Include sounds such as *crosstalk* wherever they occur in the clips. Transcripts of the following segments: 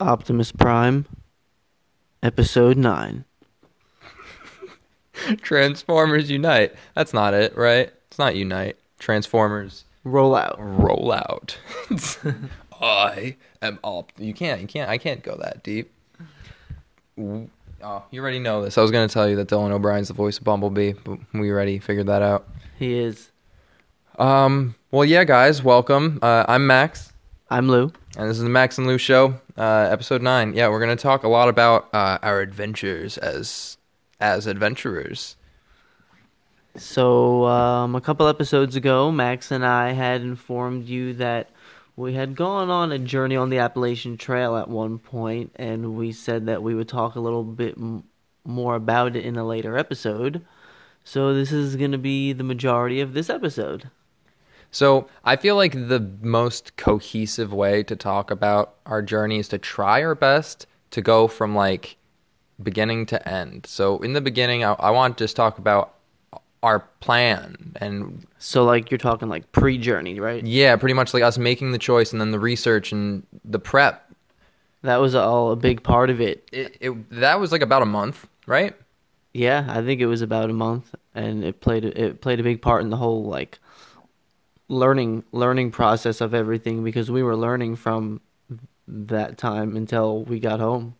Optimus Prime, Episode 9. *laughs* Transformers Unite. That's not it, right? It's not Unite. Transformers Roll out. roll out. *laughs* I am op. You can't. You can't. I can't go that deep. Oh, you already know this. I was gonna tell you that Dylan O'Brien's the voice of Bumblebee, but we already figured that out. He is. Um. Well, yeah, guys, welcome. Uh, I'm Max, I'm Lou. and this is the Max and Lou Show, uh, episode nine. Yeah, we're gonna talk a lot about uh, our adventures as as adventurers. So, um, a couple episodes ago, Max and I had informed you that we had gone on a journey on the Appalachian Trail at one point, and we said that we would talk a little bit m- more about it in a later episode. So, this is going to be the majority of this episode. So I feel like the most cohesive way to talk about our journey is to try our best to go from like beginning to end. So in the beginning, I, I want to just talk about our plan and So, like, you're talking like pre journey, right? yeah, pretty much like us making the choice and then the research and the prep. That was all a big part of it. It, it that was like about a month, right? Yeah, I think it was about a month, and it played it played a big part in the whole like learning learning process of everything because we were learning from that time until we got home.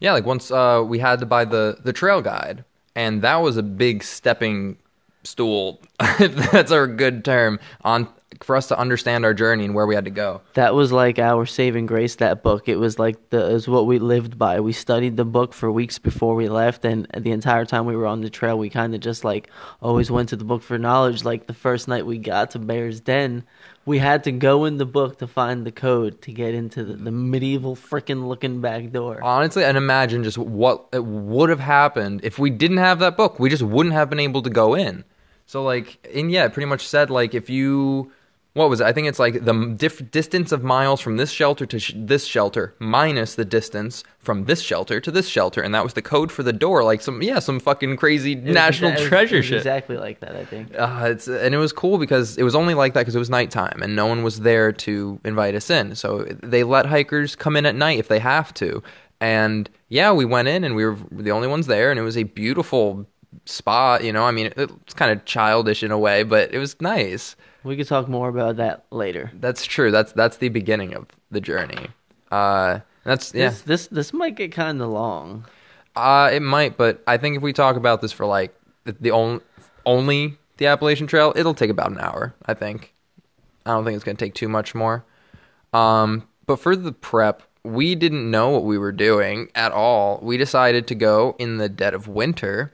Yeah, like once uh, we had to buy the the trail guide, and that was a big stepping stool. *laughs* that's a good term on for us to understand our journey and where we had to go. That was like our saving grace. That book. It was like the is what we lived by. We studied the book for weeks before we left, and the entire time we were on the trail, we kind of just like always went to the book for knowledge. Like the first night we got to Bear's Den, we had to go in the book to find the code to get into the, the medieval freaking looking back door. Honestly, and imagine just what it would have happened if we didn't have that book. We just wouldn't have been able to go in. So like, and yeah, it pretty much said like if you, what was it? I think it's like the diff- distance of miles from this shelter to sh- this shelter minus the distance from this shelter to this shelter, and that was the code for the door. Like some yeah, some fucking crazy It national exa- it was- treasure shit. Exactly like that, I think. Uh, it's and it was cool because it was only like that because it was nighttime and no one was there to invite us in. So they let hikers come in at night if they have to. And yeah, we went in and we were the only ones there, and it was a beautiful spot. You know, I mean, it's kind of childish in a way, but it was nice. We could talk more about that later. That's true. That's that's the beginning of the journey. Uh, that's yeah. This this this might get kind of long. Uh, it might, but I think if we talk about this for like the, the only only the Appalachian Trail, it'll take about an hour. I think. I don't think it's gonna take too much more. Um, but for the prep, we didn't know what we were doing at all. We decided to go in the dead of winter,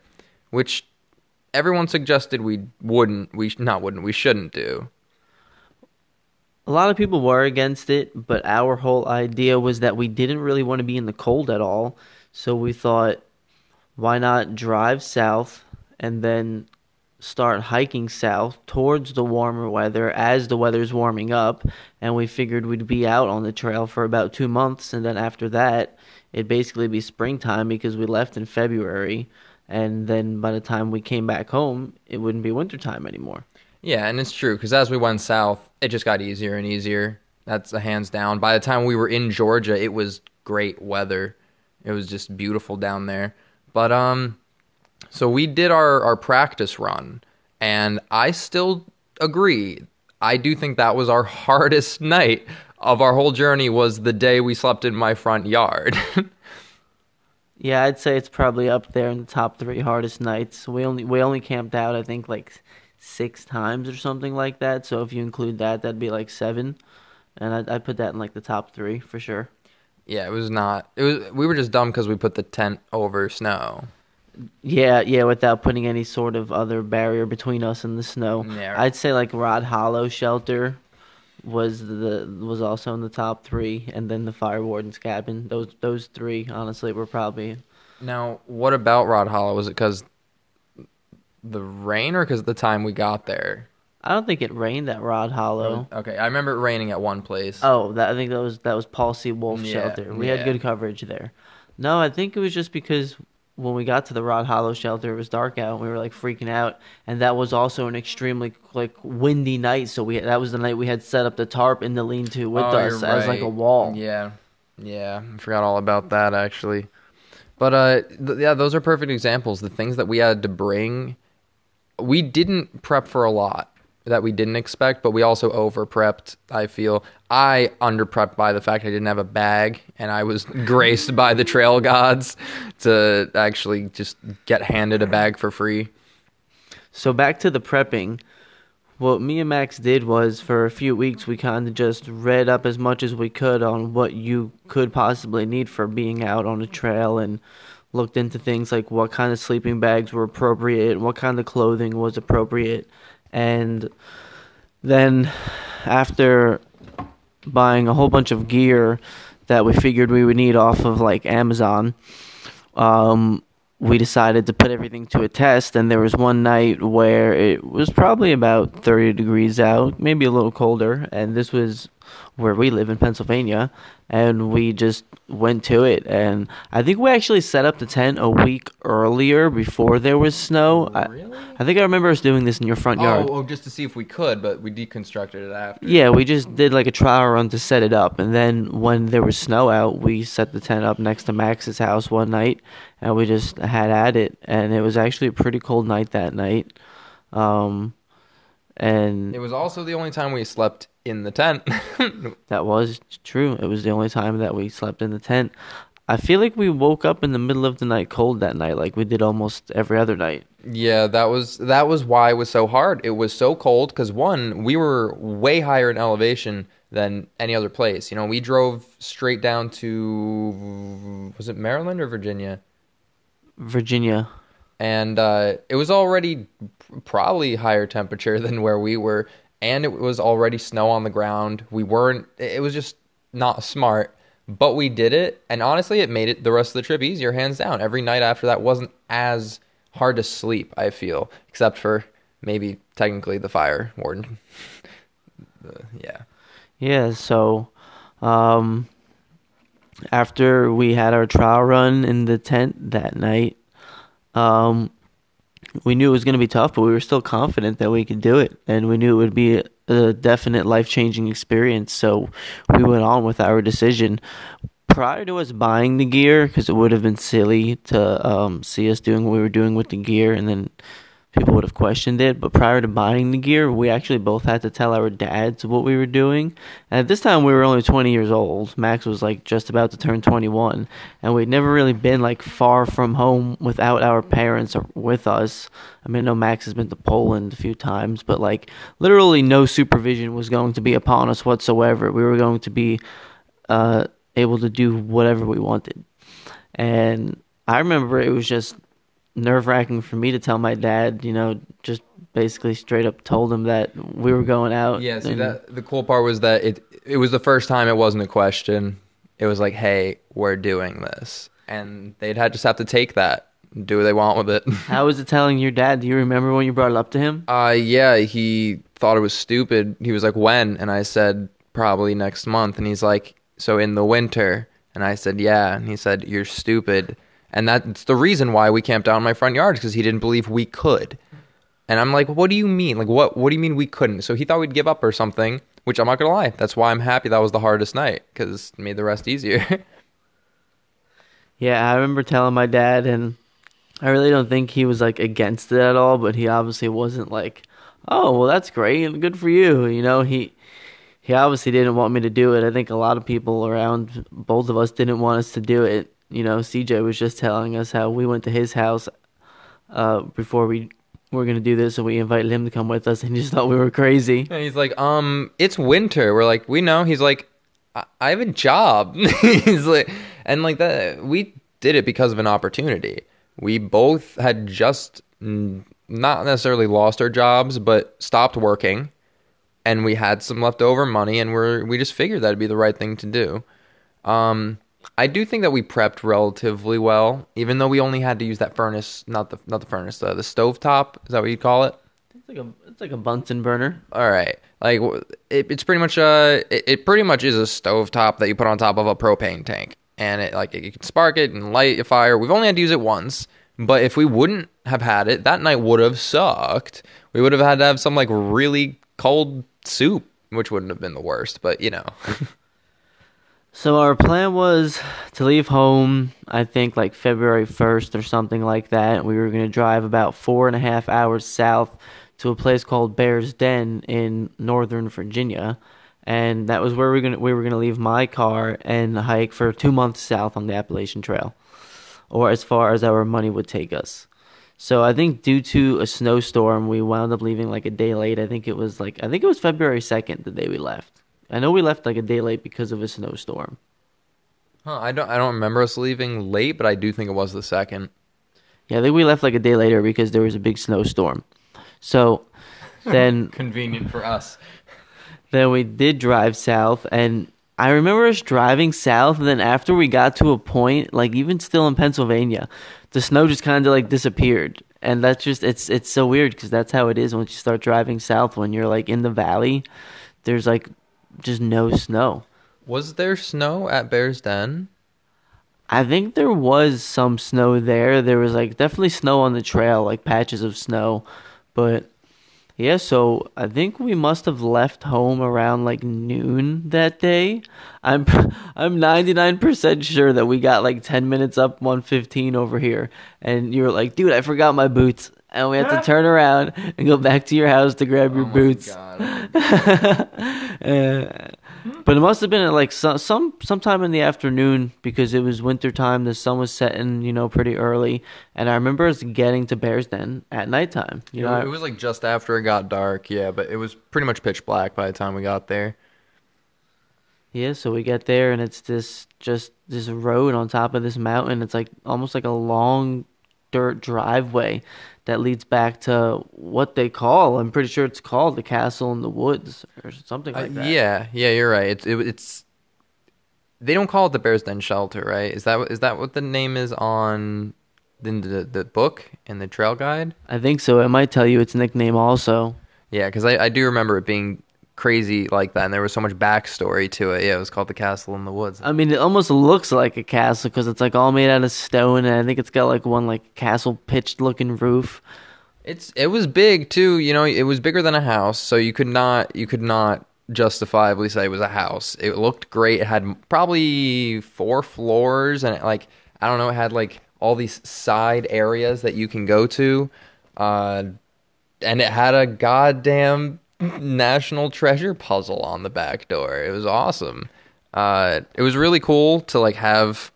which everyone suggested we wouldn't. We not wouldn't. We shouldn't do. A lot of people were against it, but our whole idea was that we didn't really want to be in the cold at all. So we thought, why not drive south and then start hiking south towards the warmer weather as the weather's warming up? And we figured we'd be out on the trail for about two months, and then after that, it'd basically be springtime because we left in February. And then by the time we came back home, it wouldn't be wintertime anymore. Yeah, and it's true because as we went south, it just got easier and easier. That's a hands down. By the time we were in Georgia, it was great weather. It was just beautiful down there. But um, so we did our our practice run, and I still agree. I do think that was our *laughs* hardest night of our whole journey. Was the day we slept in my front yard. *laughs* Yeah, I'd say it's probably up there in the top three hardest nights. We only we only camped out, I think, like six times or something like that. So if you include that, that'd be like seven, and I'd, I'd put that in like the top three for sure. yeah, it was not. It was. We were just dumb because we put the tent over snow. Yeah, yeah, without putting any sort of other barrier between us and the snow. Yeah. I'd say like Rod Hollow Shelter was the was also in the top three, and then the Fire Warden's Cabin. Those those three, honestly, were probably Now, what about Rod Hollow? Was it because the rain or because of the time we got there? I don't think it rained at Rod Hollow. Okay, I remember it raining at one place. Oh, that I think that was that was Paul C. Wolfe Yeah, shelter. We yeah. had good coverage there. No, I think it was just because when we got to the Rod Hollow shelter, it was dark out. and We were like freaking out, and that was also an extremely like windy night. So we that was the night we had set up the tarp in the lean-to with Oh, us as like a wall. Yeah, Yeah, I forgot all about that actually. But uh, th- yeah, those are perfect examples. The things that we had to bring, we didn't prep for a lot that we didn't expect, but we also over prepped. I feel I under prepped by the fact I didn't have a bag, and I was *laughs* graced by the trail gods to actually just get handed a bag for free. So back to the prepping. What me and Max did was for a few weeks we kind of just read up as much as we could on what you could possibly need for being out on a trail and looked into things like what kind of sleeping bags were appropriate, what kind of clothing was appropriate, and then after buying a whole bunch of gear that we figured we would need off of like Amazon, um, we decided to put everything to a test. And there was one night where it was probably about 30 degrees out, maybe a little colder. And this was where we live in Pennsylvania, and we just went to it. And I think we actually set up the tent a week earlier before there was snow. Really? I, I think I remember us doing this in your front yard. Oh, oh, just to see if we could, but we deconstructed it after. Yeah, we just did like a trial run to set it up, and then when there was snow out, we set the tent up next to Max's house one night, and we just had at it, and it was actually a pretty cold night that night. Um, and It was also the only time we slept in the tent. *laughs* that was true. It was the only time that we slept in the tent. I feel like we woke up in the middle of the night cold that night, like we did almost every other night. Yeah, that was that was why it was so hard. It was so cold because one, we were way higher in elevation than any other place. You know, we drove straight down to was it Maryland or Virginia, Virginia. and uh, it was already probably higher temperature *laughs* than where we were, and it was already snow on the ground. We weren't. It was just not smart. But we did it, and honestly, it made it the rest of the trip easier, hands down. Every night after that wasn't as hard to sleep. I feel, except for maybe technically the fire warden. The- *laughs* yeah. Yeah, so um, after we had our trial run in the tent that night, um, we knew it was going to be tough, but we were still confident that we could do it, and we knew it would be a, definite life changing experience. So we went on with our decision. Prior to us buying the gear, because it would have been silly to um, see us doing what we were doing with the gear, and then people would have questioned it. But prior to buying the gear, we actually both had to tell our dads what we were doing. And at this time, we were only 20 years old. Max was like just about to turn 21, and we'd never really been like far from home without our parents with us. I mean, I know Max has been to Poland a few times, but like literally no supervision was going to be upon us whatsoever. We were going to be uh, able to do whatever we wanted. And I remember it was just nerve wracking for me to tell my dad, you know, just basically straight up told him that we were going out. Yeah. See and- that the cool part was that it it was the first time it wasn't a question. It was like, hey, we're doing this, and they'd had just have to take that, and do what they want with it. *laughs* How was it telling your dad? Do you remember when you brought it up to him? Uh, yeah, he thought it was stupid. He was like, when? And I said, probably next month. And he's like, so in the winter? And I said, yeah. And he said, you're stupid. And that's the reason why we camped out in my front yard because he didn't believe we could. And I'm like, what do you mean? Like, what, what do you mean we couldn't? So he thought we'd give up or something, which I'm not going to lie. That's why I'm happy that was the hardest night because it made the rest easier. *laughs* Yeah, I remember telling my dad, and I really don't think he was like against it at all, but he obviously wasn't like, oh, well, that's great, and good for you. You know, he he obviously didn't want me to do it. I think a lot of people around both of us didn't want us to do it. You know, CJ was just telling us how we went to his house uh, before we were gonna do this, and we invited him to come with us, and he just thought we were crazy. And he's like, um, it's winter. We're like, we know. He's like, I, I have a job. *laughs* he's like, and like that, we did it because of an opportunity. We both had just not necessarily lost our jobs, but stopped working, and we had some leftover money, and we're we just figured that'd be the right thing to do. Um, I do think that we prepped relatively well, even though we only had to use that furnace, not the not the furnace, uh, the stove top. Is that what you call it? It's like a it's like a Bunsen burner. All right. Like it, it's pretty much uh it, it pretty much is a stovetop that you put on top of a propane tank. And it like you can spark it and light a fire. We've only had to use it once, but if we wouldn't have had it, that night would have sucked. We would have had to have some like really cold soup, which wouldn't have been the worst, but you know. *laughs* So our plan was to leave home, I think like February 1st or something like that. We were going to drive about four and a half hours south to a place called Bear's Den in Northern Virginia. And that was where we were gonna we were gonna leave my car and hike for two months south on the Appalachian Trail, or as far as our money would take us. So I think due to a snowstorm, we wound up leaving like a day late. I think it was like I think it was February second the day we left. I know we left like a day late because of a snowstorm. Huh, I don't I don't remember us leaving late, but I do think it was the second. Yeah, I think we left like a day later because there was a big snowstorm. So *laughs* then Convenient for us. then we did drive south and I remember us driving south and then after we got to a point like even still in Pennsylvania the snow just kind of like disappeared and that's just it's it's so weird cuz that's how it is once you start driving south when you're like in the valley there's like just no snow. Was there snow at Bear's Den? I think there was some snow there. There was like definitely snow on the trail, like patches of snow. But yeah, so I think we must have left home around like noon that day. I'm *laughs* I'm 99% sure that we got like 10 minutes up 115 over here and you were like, "Dude, I forgot my boots." And we had to turn around and go back to your house to grab your Oh my boots. God. *laughs* Uh, but it must have been at like some, some sometime in the afternoon because it was winter time. The sun was setting, you know, pretty early, and I remember us getting to Bears Den at nighttime. You know, it was like just after it got dark, yeah, but it was pretty much pitch black by the time we got there. yeah. So we get there, and it's this just this road on top of this mountain. It's like almost like a long dirt driveway that leads back to what they call. I'm pretty sure it's called the Castle in the Woods or something Uh, like that. yeah, yeah, you're right. It's it, it's they don't call it the Bears Den Shelter, right? Is that what- is that what the name is on in the the book and the trail guide? I think so. It might tell you its nickname also. Yeah, because I, I do remember it being crazy like that, and there was so much backstory to it. Yeah, it was called the Castle in the Woods. I mean, it almost looks like a castle because it's like all made out of stone, and I think it's got like one like castle pitched looking roof. It's it was big too. You know, it was bigger than a house, so you could not you could not justifiably say it was a house. It looked great. It had probably four floors, and it, like I don't know, it had like all these side areas that you can go to, uh, and it had a goddamn national treasure puzzle on the back door. It was awesome. Uh, it was really cool to like have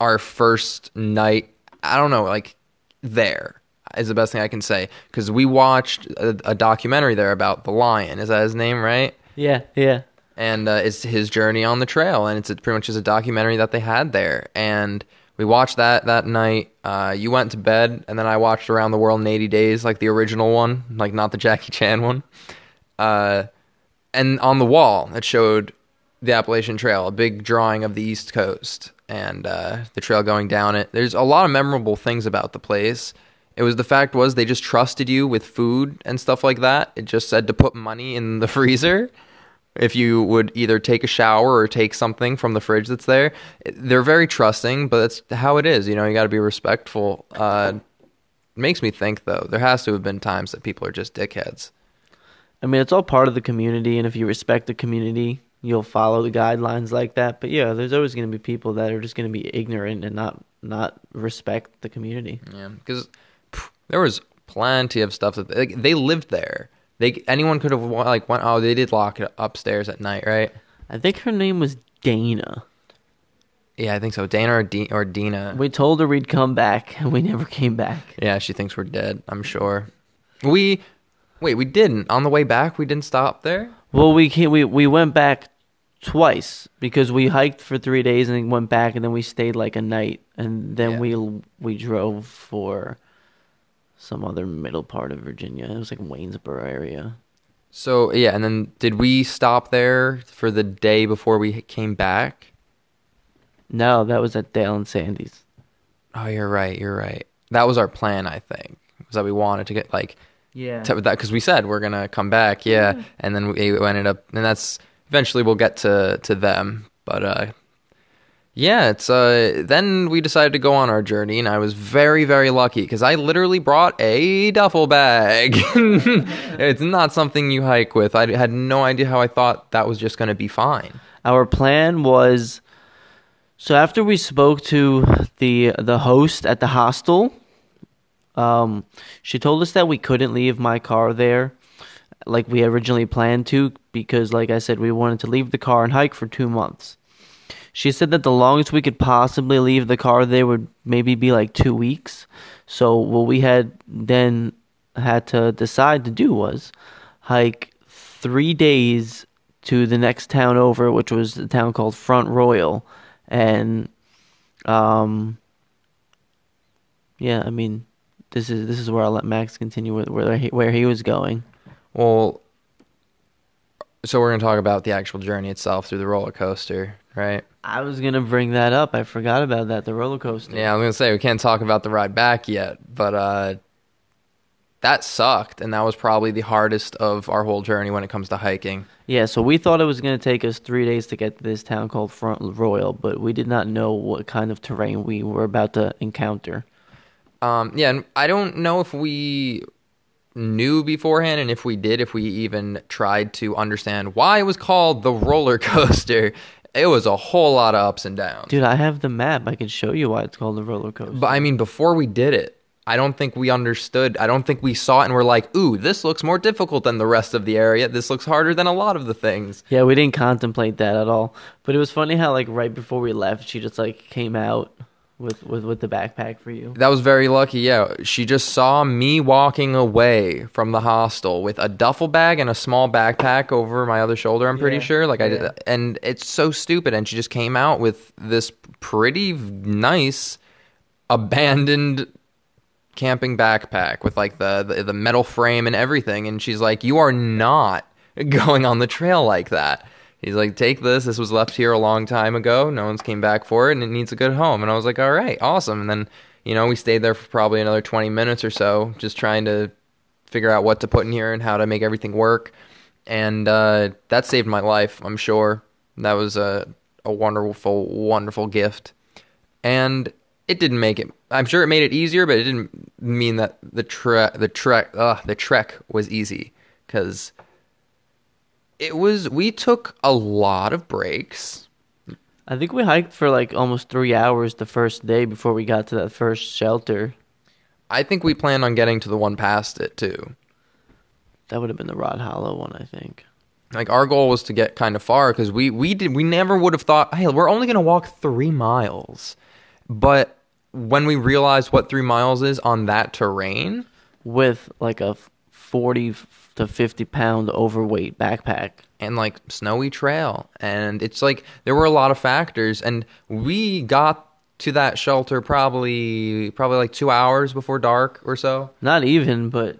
our first night. I don't know, like there is the best thing I can say because we watched a, a documentary there about the lion. Is that his name, right? Yeah, yeah. and uh, it's his journey on the trail, and it's pretty much just a documentary that they had there. And we watched that that night. Uh, you went to bed, and then I watched Around the World in 80 Days, like the original one, like not the Jackie Chan one. Uh, and on the wall, it showed the Appalachian Trail, a big drawing of the East Coast and uh, the trail going down it. There's a lot of memorable things about the place. It was the fact was they just trusted you with food and stuff like that. It just said to put money in the *laughs* freezer if you would either take a shower or take something from the fridge that's there. They're very trusting, but that's how it is. You know, you got to be respectful. Uh, makes me think though. There has to have been times that people are just dickheads. I mean, it's all part of the community, and if you respect the community, you'll follow the guidelines like that. But yeah, there's always going to be people that are just going to be ignorant and not not respect the community. Yeah, because there was plenty of stuff that like, they lived there. They anyone could have like went. Oh, they did lock it upstairs at night, right? I think her name was Dana. Yeah, I think so. Dana or, D- or Dina. We told her we'd come back, and we never came back. Yeah, she thinks we're dead. I'm sure. We wait. We didn't. On the way back, we didn't stop there. Well, we came, we we went back twice because we hiked for three days and then went back, and then we stayed like a night, and then Yeah. we we drove for some other middle part of Virginia. It was like Waynesboro area. So yeah, and then did we stop there for the day before we came back? No, that was at Dale and Sandy's. Oh, you're right. You're right. That was our plan. I think was that we wanted to get like Yeah. to, that because we said we're gonna come back, yeah, and then we, we ended up, and that's eventually we'll get to to them, but uh, yeah, it's uh, then we decided to go on our journey, and I was very very lucky because I literally brought a duffel bag. *laughs* it's not something you hike with. I had no idea how I thought that was just gonna be fine. our plan was so after we spoke to the the host at the hostel, um, she told us that we couldn't leave my car there like we originally planned to because like I said we wanted to leave the car and hike for 2 months. She said that the longest we could possibly leave the car there would maybe be like 2 weeks. So what we had then had to decide to do was hike 3 days to the next town over, which was the town called Front Royal, and um, yeah, I mean, this is this is where I'll let Max continue with where he, where he was going. Well, so we're gonna talk about the actual journey itself through the roller coaster, right? I was gonna bring that up. I forgot about that. The roller coaster. Yeah, I'm gonna say we can't talk about the ride back yet, but uh, that sucked, and that was probably the hardest of our whole journey when it comes to hiking. Yeah, so we thought it was going to take us three days to get to this town called Front Royal, but we did not know what kind of terrain we were about to encounter. Um, yeah, and I don't know if we knew beforehand, and if we did, if we even tried to understand why it was called the roller *laughs* coaster. It was a whole lot of ups and downs. Dude, I have the map. I can show you why it's called the roller coaster. But I mean, before we did it, I don't think we understood. I don't think we saw it and we're like, ooh, this looks more difficult than the rest of the area. This looks harder than a lot of the things. Yeah, we didn't contemplate that at all. But it was funny how like right before we left, she just like came out with with with the backpack for you. That was very lucky. Yeah, she just saw me walking away from the hostel with a duffel bag and a small backpack over my other shoulder. I'm pretty Yeah, sure. Like I yeah. did, and it's so stupid. And she just came out with this pretty nice abandoned camping backpack with like the, the the metal frame and everything. And she's like, "You are not *laughs* going on the trail like that." He's like, "Take this. This was left here a long time ago. No one's came back for it, and it needs a good home." And I was like, "All right, awesome." And then you know we stayed there for probably another twenty minutes or so, just trying to figure out what to put in here and how to make everything work. And uh, that saved my life. I'm sure that was a a wonderful, wonderful gift. And it didn't make it. I'm sure it made it easier, but it didn't mean that the trek, the trek, the trek was easy because it was. We took a lot of breaks. I think we hiked for like almost three hours the first day before we got to that first shelter. I think we planned on getting to the one past it too. That would have been the Rod Hollow one, I think. Like our goal was to get kind of far because we we did we never would have thought, hey, we're only gonna walk three miles, but when we realized what three miles is on that terrain, With like a 40 f- to 50 pound overweight backpack. and like snowy trail and it's like there were a lot of factors and we got to that shelter probably probably like two hours before dark or so Not even, but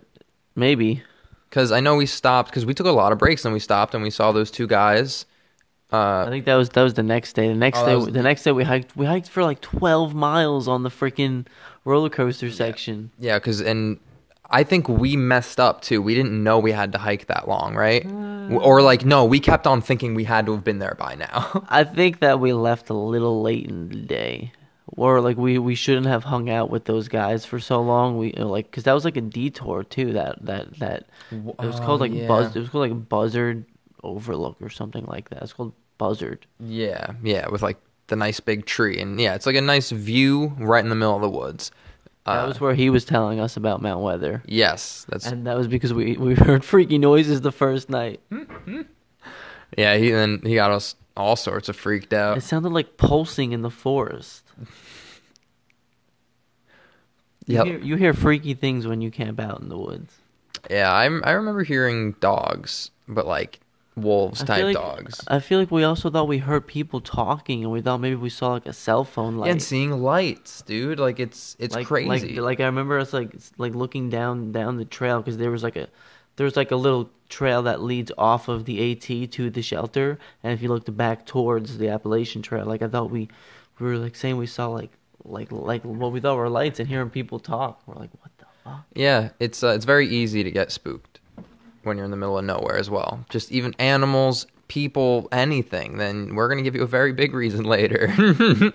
maybe. because i know we stopped because we took a lot of breaks and we stopped and we saw those two guys I uh think that was that was the next day. The next Oh, day, was- the next day we hiked. We hiked for like 12 miles on the freaking roller coaster section. yeah because and i think we messed up too we didn't know we had to hike that long right mm. or like no we kept on thinking we had to have been there by now *laughs* I think that we left a little late in the day, or like we we shouldn't have hung out with those guys for so long. We you know, like because that was like a detour too. That that that it was called Oh, like yeah. buzz. It was called like Buzzard Overlook or something like that. It's called Buzzard. Yeah, yeah, with like the nice big tree, and yeah, it's like a nice view right in the middle of the woods. That Uh, was where he was telling us about Mount Weather. yes, that's And that was because we, we heard freaky noises the first night. yeah. He then he got us all sorts of freaked out. It sounded like pulsing in the forest. You, hear, you hear freaky things when you camp out in the woods. Yeah, I'm I remember hearing dogs, but like wolves type like, dogs. I feel like we also thought we heard people talking, and we thought maybe we saw like a cell phone light. yeah, and seeing lights, dude. Like it's it's like, crazy. Like, like I remember us like like looking down down the trail because there was like a there's like a little trail that leads off of the AT to the shelter, and if you looked back towards the Appalachian Trail, like I thought we we were like saying we saw like like like what we thought were lights and hearing people talk. We're like, what the fuck? yeah, it's uh, it's very easy to get spooked when you're in the middle of nowhere as well. Just even animals, people, anything. Then we're gonna give you a very big reason *laughs* later. *laughs*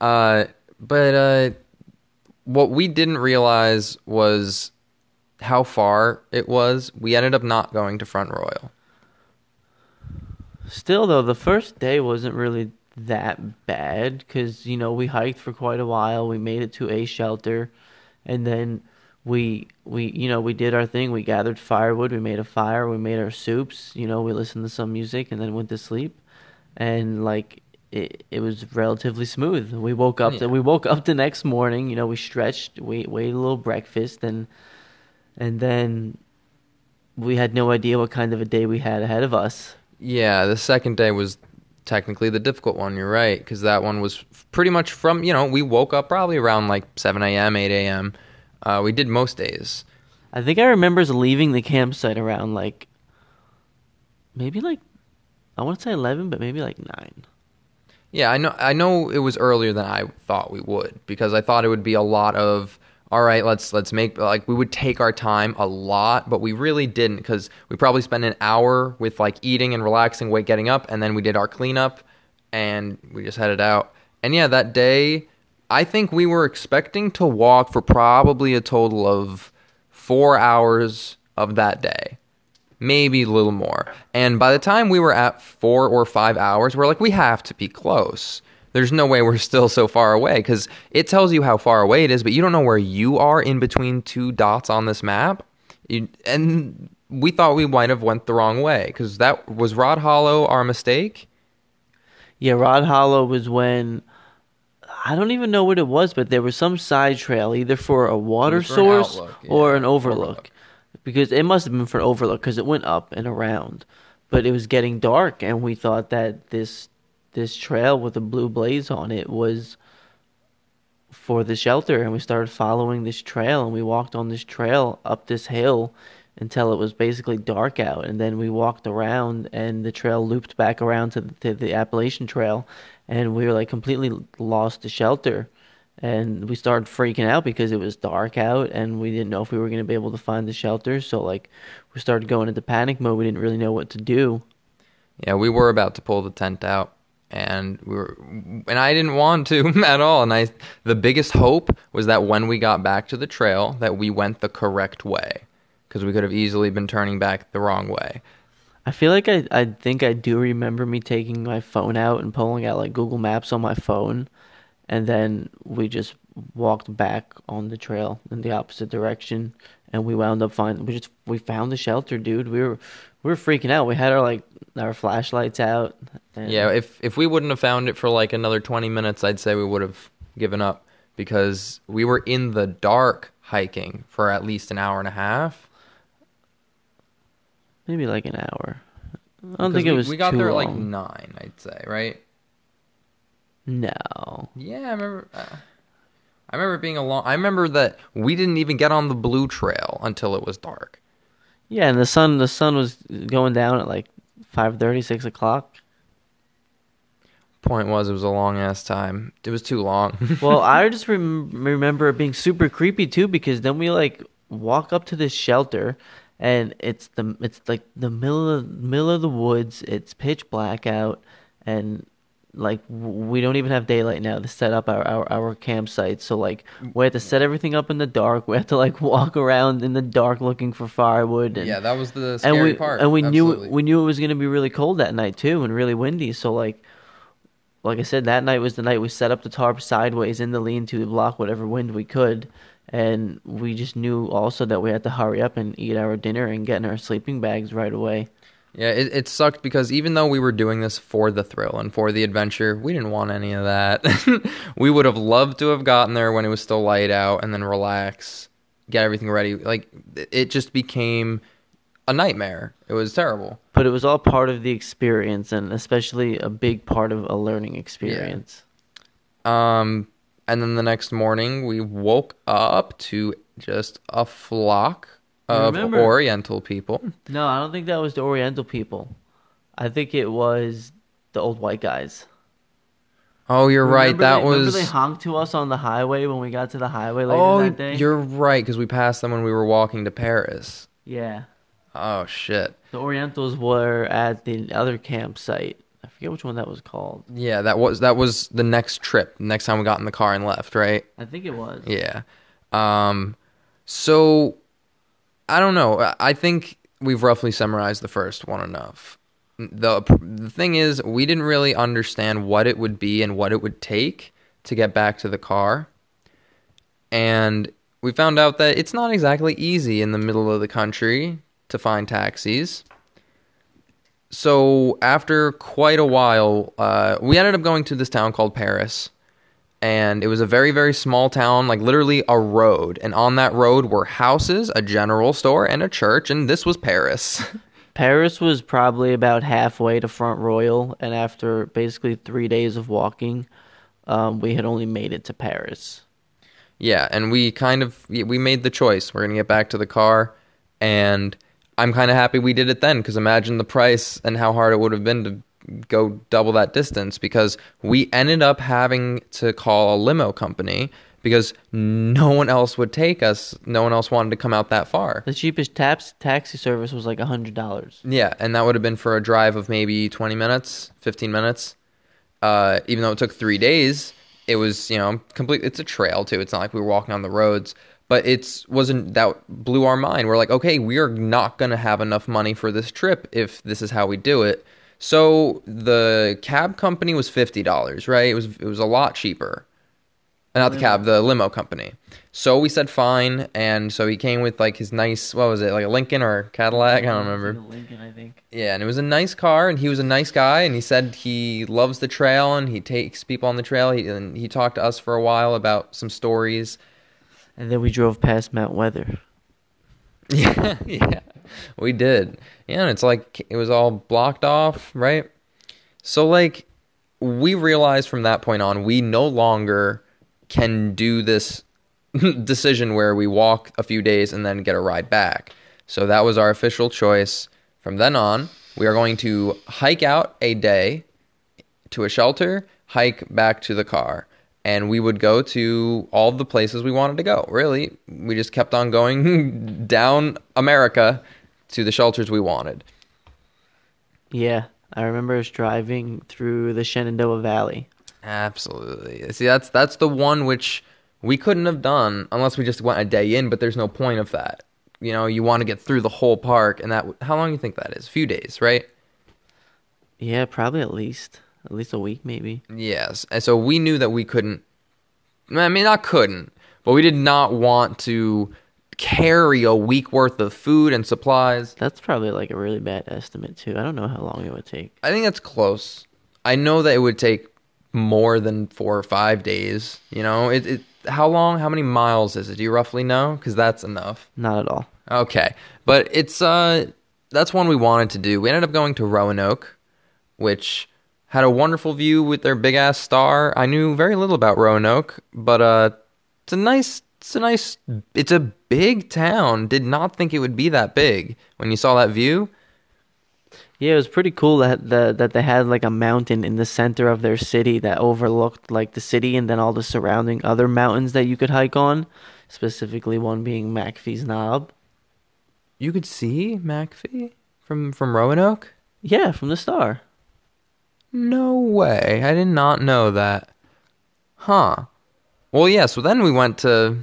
uh, but uh, what we didn't realize was how far it was. We ended up not going to Front Royal. Still, though, the first day wasn't really that bad because you know we hiked for quite a while. We made it to a shelter, and then we we you know we did our thing. We gathered firewood. We made a fire. We made our soups. You know, we listened to some music and then went to sleep, and like it, it was relatively smooth. We woke up. Yeah. The, we woke up the next morning. You know, we stretched. We, we ate a little breakfast, and and then we had no idea what kind of a day we had ahead of us. Yeah, the second day was technically the difficult one. You're right, because that one was pretty much from you know we woke up probably around like 7 a.m., 8 a.m. Uh, we did most days. I think I remember us leaving the campsite around like maybe like I want to say eleven, but maybe like nine. Yeah, I know. I know it was earlier than I thought we would because I thought it would be a lot of. All right, let's let's make like we would take our time a lot, but we really didn't because we probably spent an hour with like eating and relaxing, wait, getting up, and then we did our cleanup, and we just headed out. And yeah, that day, I think we were expecting to walk for probably a total of four hours of that day maybe a little more. And by the time we were at four or five hours, we're like, we have to be close. There's no way we're *laughs* still so far away because it tells you how far away it is, but you don't know where you are in between two dots on this map. You, and we thought we might have went the wrong way because that was Rod Hollow our mistake. Yeah, Rod Hollow was when I don't even know what it was, but there was some side trail either for a water for an source outlook, or yeah, an overlook. overlook. Because it must have been for an overlook because it went up and around, but it was getting dark, and we thought that this this trail with a blue blaze on it was for the shelter, and we started following this trail, and we walked on this trail up this hill until it was basically dark out, and then we walked around, and the trail looped back around to the, to the Appalachian Trail, and we were like completely lost to shelter, and we started freaking out because it was dark out, and we didn't know if we were going to be able to find the shelter, so like we started going into panic mode. We didn't really know what to do. Yeah, we were about to pull the tent out and we were and I didn't want to *laughs* at all and I the biggest hope was that when we got back to the trail that we went the correct way because we could have easily been turning back the wrong way. I feel like I I think I do remember me taking my phone out and pulling out like Google Maps on my phone, and then we just walked back on the trail in the opposite direction, and we wound up finding we just we found the shelter, dude. We were we were freaking out. We had our like our flashlights out. Yeah, if if we wouldn't have found it for like another 20 minutes, I'd say we would have given up because we were in the dark hiking for at least an hour and a half. Maybe like an hour. I don't think it was We got there at like long. 9, I'd say, right? No. Yeah, I remember. Uh, I remember being a long. I remember that we didn't even get on the blue trail until it was dark. Yeah, and the sun the sun was going down at like five thirty, six o'clock. Point was, it was a long ass time. It was too long. *laughs* well, I just rem- remember it being super creepy too because then we like walk up to this shelter and it's the it's like the middle of middle of the woods. It's pitch black out and like we don't even have daylight now to set up our, our our campsite. So like we have to set everything up in the dark. We have to like *laughs* walk around in the dark looking for firewood and yeah, that was the and scary we part. and we Absolutely. knew we knew it was going to be really cold that night too and really windy so like like I said that night was the night we set up the tarp sideways in the lean-to to block whatever wind we could and we just knew also that we had to hurry up and eat our dinner and get in our sleeping bags right away Yeah, it, it sucked because even though we were doing this for the thrill and for the adventure, we didn't want any of that. *laughs* we would have loved to have gotten there when it was still light out and then relax, get everything ready. Like it- it just became a nightmare. It was terrible. but it was all part of the experience and especially a big part of a learning experience Um, and then the next morning we woke up to just a flock of Remember- Oriental people. no i don't think that was the oriental people i think it was the old white guys Oh, you're right. That they, remember was. they honked to us on the highway when we got to the highway later Oh, that day. you're right because we passed them when we were walking to Paris. Yeah, Oh shit. the Orientals were at the other campsite. Forget which one that was called. Yeah, that was that was the next trip. Next time we got in the car and left, right? I think it was. Yeah. Um so I don't know. I- I think we've roughly summarized the first one enough. the the thing is, we didn't really understand what it would be and what it would take to get back to the car, and we found out that it's not exactly easy in the middle of the country to find taxis. So after quite a while, uh, we ended up going to this town called Paris, and it was a very very small town, like literally a road, and on that road were houses, a general store, and a church, and this was Paris. *laughs* Paris was probably about halfway to Front Royal, and after basically three days of walking, um, we had only made it to Paris. Yeah, and we kind of we made the choice. We're gonna get back to the car, and I'm kind of happy we did it then because imagine the price and how hard it would have been to go double that distance. Because we ended up having to call a limo company because no one else would take us. No one else wanted to come out that far. The cheapest taps, taxi service was like a hundred dollars. Yeah, and that would have been for a drive of maybe 20 minutes, 15 minutes. Uh, even though it took three days, it was you know complete. It's a trail too. It's not like we were walking on the roads, but it's wasn't that blew our mind. We're like, okay, we are not gonna have enough money for this trip if this is how we do it. So the cab company was fifty dollars, right? It was it was a lot cheaper. Uh, Not the cab, the limo company. So we said fine, and so he came with like his nice, what was it, like a Lincoln or a Cadillac? I don't remember. Lincoln, I think. Yeah, and it was a nice car, and he was a nice guy, and he said he loves the trail, and he takes people on the trail. He, and he talked to us for a while about some stories. And then we drove past Mount Weather. *laughs* Yeah, yeah, we did. Yeah, and it's like it was all blocked off, right? So like we realized from that point on, we no longer can do this *laughs* decision where we walk a few days and then get a ride back. So that was our official choice. From then on, we are going to hike out a day to a shelter, hike back to the car. And we would go to all the places we wanted to go. Really, we just kept on going *laughs* down America to the shelters we wanted. Yeah, I remember us driving through the Shenandoah Valley. Absolutely. See, that's that's the one which we couldn't have done unless we just went a day in. But there's no point of that. You know, you want to get through the whole park, and that how long do you think that is? A few days, right? Yeah, probably at least at least a week, maybe. Yes. And so we knew that we couldn't. I mean, not couldn't, but we did not want to carry a week worth of food and supplies. That's probably like a really bad estimate too. I don't know how long it would take. I think that's close. I know that it would take more than four or five days. You know, it. it how long? How many miles is it? Do you roughly know? Because that's enough. Not at all. Okay, but it's uh, that's one we wanted to do. We ended up going to Roanoke, which had a wonderful view with their big ass star. I knew very little about Roanoke, but uh, it's a nice, it's a nice, it's a big town. Did not think it would be that big when you saw that view. Yeah, it was pretty cool that the, that they had like a mountain in the center of their city that overlooked like the city and then all the surrounding other mountains that you could hike on. Specifically, one being McAfee's Knob. You could see McAfee from from Roanoke. Yeah, from the star. No way. I did not know that. Huh. Well, yeah, so then we went to.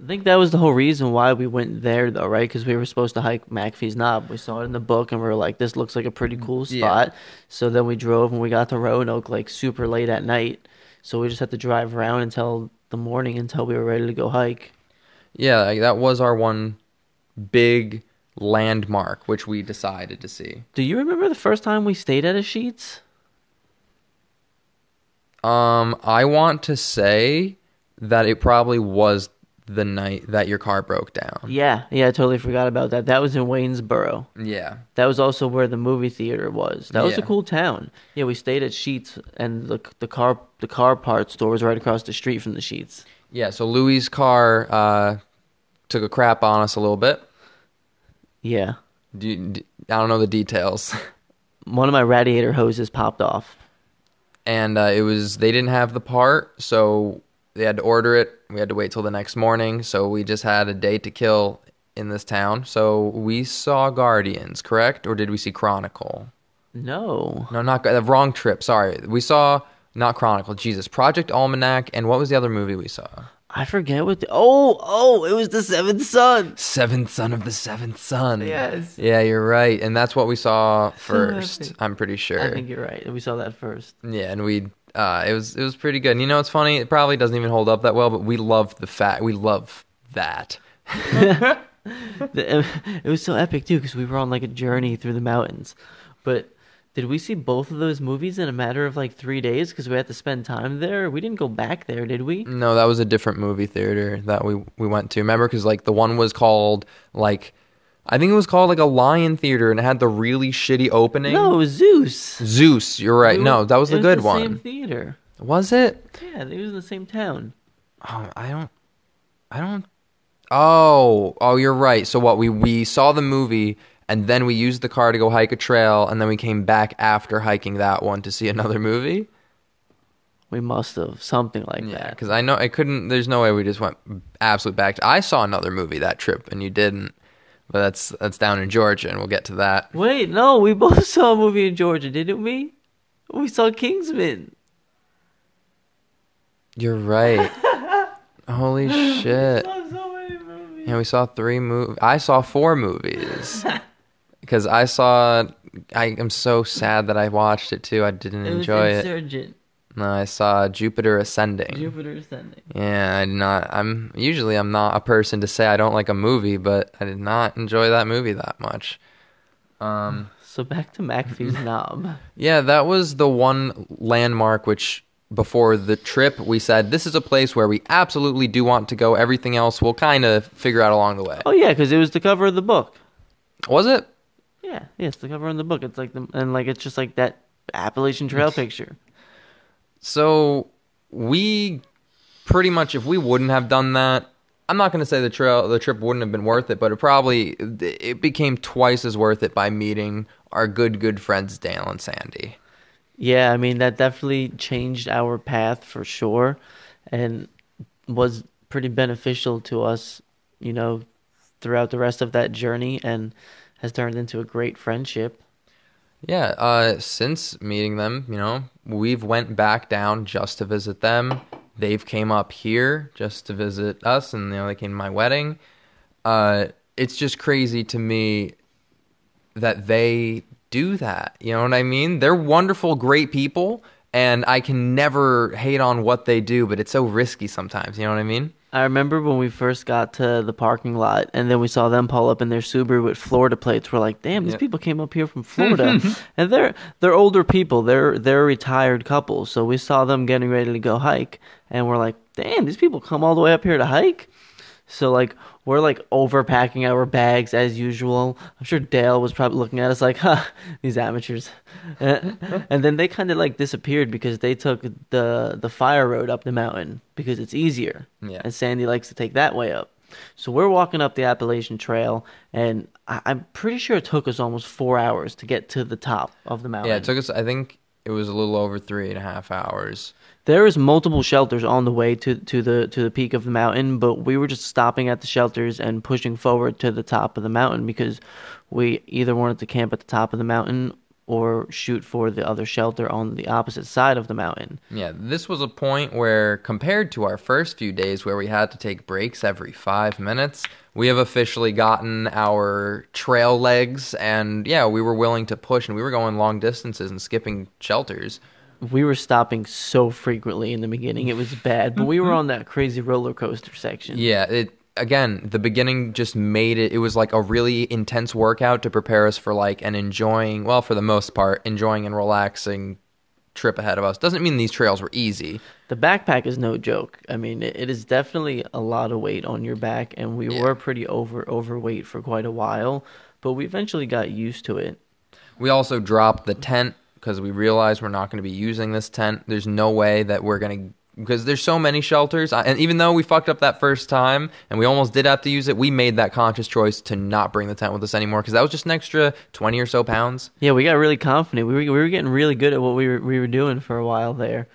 I think that was the whole reason why we went there, though, right? Because we were supposed to hike McAfee's Knob. We saw it in the book, and we were like, "This looks like a pretty mm, cool Yeah. spot." So then we drove, and we got to Roanoke like super late at night. So we just had to drive around until the morning until we were ready to go hike. Yeah, like, that was our one big landmark, which we decided to see. Do you remember the first time we stayed at a Sheetz? Um, I want to say that it probably was the night that your car broke down. Yeah, yeah, I totally forgot about that. That was in Waynesboro. Yeah. That was also where the movie theater was. That was a cool town. Yeah, we stayed at Sheetz, and the the car the car parts store was right across the street from the Sheetz. Yeah, so Louis' car uh, took a crap on us a little bit. Yeah, Do you, d I don't know the details. *laughs* one of my radiator hoses popped off. And uh, it was they didn't have the part, so they had to order it. We had to wait till the next morning, so we just had a day to kill in this town. So we saw Guardians, correct, or did we see Chronicle? No, No, not the wrong trip. Sorry, we saw not Chronicle. Jesus, Project Almanac, and what was the other movie we saw? I forget what. The, oh, oh, it was the Seventh Son. Seventh son of the seventh son. Yes. Yeah, you're right, and that's what we saw first. I'm pretty sure. I think you're right. We saw that first. Yeah, and we uh it was it was pretty good. And you know it's funny, it probably doesn't even hold up that well, but we love the fact we love that. *laughs* It was so epic too because we were on like a journey through the mountains. But did we see both of those movies in a matter of like three days because we had to spend time there? We didn't go back there, did we? No, that was a different movie theater that we we went to. Remember cuz like the one was called like I think it was called like a Lion Theater and it had the really shitty opening. No, it was Zeus. Zeus, you're right. No, that was it the good the one. Same theater. Was it? Yeah, it was in the same town. Oh, I don't I don't Oh, oh, you're right. So what we we saw the movie and then we used the car to go hike a trail and then we came back after hiking that one to see *laughs* another movie. We must have something like Yeah, that. because I know I couldn't. There's no way we just went absolute back. To, I saw another movie that trip, and you didn't. But that's that's down in Georgia, and we'll get to that. Wait, no, we *laughs* both saw a movie in Georgia, didn't we? We saw Kingsman. You're right. *laughs* Holy shit! saw so many movies. Yeah, we saw three movies. I saw four movies because I saw. I am so sad that I watched it too. I didn't It was enjoy it. No, I saw Jupiter Ascending. Jupiter Ascending. Yeah, I did not. I'm usually I'm not a person to say I don't like a movie, but I did not enjoy that movie that much. Um. So back to McAfee's *laughs* knob. Yeah, that was the one landmark which before the trip we said this is a place where we absolutely do want to go. Everything else we'll kind of figure out along the way. Oh yeah, because it was the cover of the book. Was it? Yeah, yeah, it's the cover on the book. It's like the and like it's just like that Appalachian Trail *laughs* picture. So we pretty much if we wouldn't have done that, I'm not going to say the trail the trip wouldn't have been worth it, but it probably it became twice as worth it by meeting our good good friends Dale and Sandy. Yeah, I mean that definitely changed our path for sure, and was pretty beneficial to us, you know, throughout the rest of that journey, and has turned into a great friendship. Yeah, uh, since meeting them, you know, we've went back down just to visit them. They've came up here just to visit us, and you know they came to my wedding. Uh, it's just crazy to me that they do that. You know what I mean? They're wonderful, great people, and I can never hate on what they do, but it's so risky sometimes. You know what I mean? I remember when we first got to the parking lot, and then we saw them pull up in their Subaru with Florida plates. We're like, "Damn, these Yep. people came up here from Florida," *laughs* and they're they're older people. They're they're retired couples. So we saw them getting ready to go hike, and we're like, "Damn, these people come all the way up here to hike." So like we're like overpacking our bags as usual. I'm sure Dale was probably looking at us like, "Huh, these amateurs," *laughs* and, then they kind of like disappeared because they took the the fire road up the mountain because it's easier. Yeah. And Sandy likes to take that way up. So we're walking up the Appalachian Trail, and I- I'm pretty sure it took us almost four hours to get to the top of the mountain. Yeah, it took us. I think it was a little over three and a half hours. There is multiple shelters on the way to to the to the peak of the mountain, but we were just stopping at the shelters and pushing forward to the top of the mountain because we either wanted to camp at the top of the mountain or shoot for the other shelter on the opposite side of the mountain. Yeah, this was a point where, compared to our first few days where we had to take breaks every five minutes, we have officially gotten our trail legs, and yeah, we were willing to push, and we were going long distances and skipping shelters. We were stopping so frequently in the beginning; it was bad. But we were mm-hmm. on that crazy roller coaster section. Yeah, it again, the beginning just made it. It was like a really intense workout to prepare us for like an enjoying, well, for the most part, enjoying and relaxing trip ahead of us. Doesn't mean these trails were easy. The backpack is no joke. I mean, it, it is definitely a lot of weight on your back, and we Yeah. were pretty over overweight for quite a while, but we eventually got used to it. We also dropped the tent because we realized we're not going to be using this tent. There's no way that we're going to because there's so many shelters and even though we fucked up that first time and we almost did have to use it, we made that conscious choice to not bring the tent with us anymore because that was just an extra 20 or so pounds. Yeah, we got really confident. We were we were getting really good at what we were we were doing for a while there.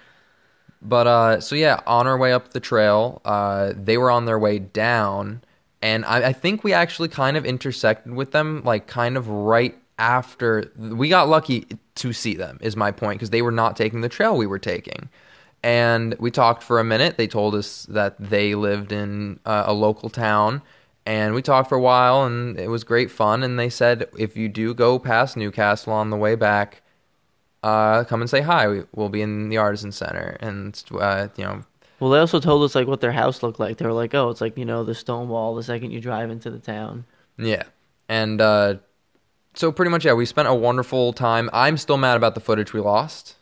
But uh so yeah, on our way up the trail, uh they were on their way down and I, I think we actually kind of intersected with them like kind of right after we got lucky to see them is my point because they were not taking the trail we were taking and we talked for a minute. They told us that they lived in uh, a local town, and we talked for a while, and it was great fun. And they said if you do go past New Castle on the way back, uh, come and say hi. We, we'll be in the Artisan Center, and uh, you know, Well, they also told us like what their house looked like. They were like, "Oh, it's like you know the stone wall the second you drive into the town." yeah, and uh, so pretty much yeah, we spent a wonderful time. I'm still mad about the footage we lost.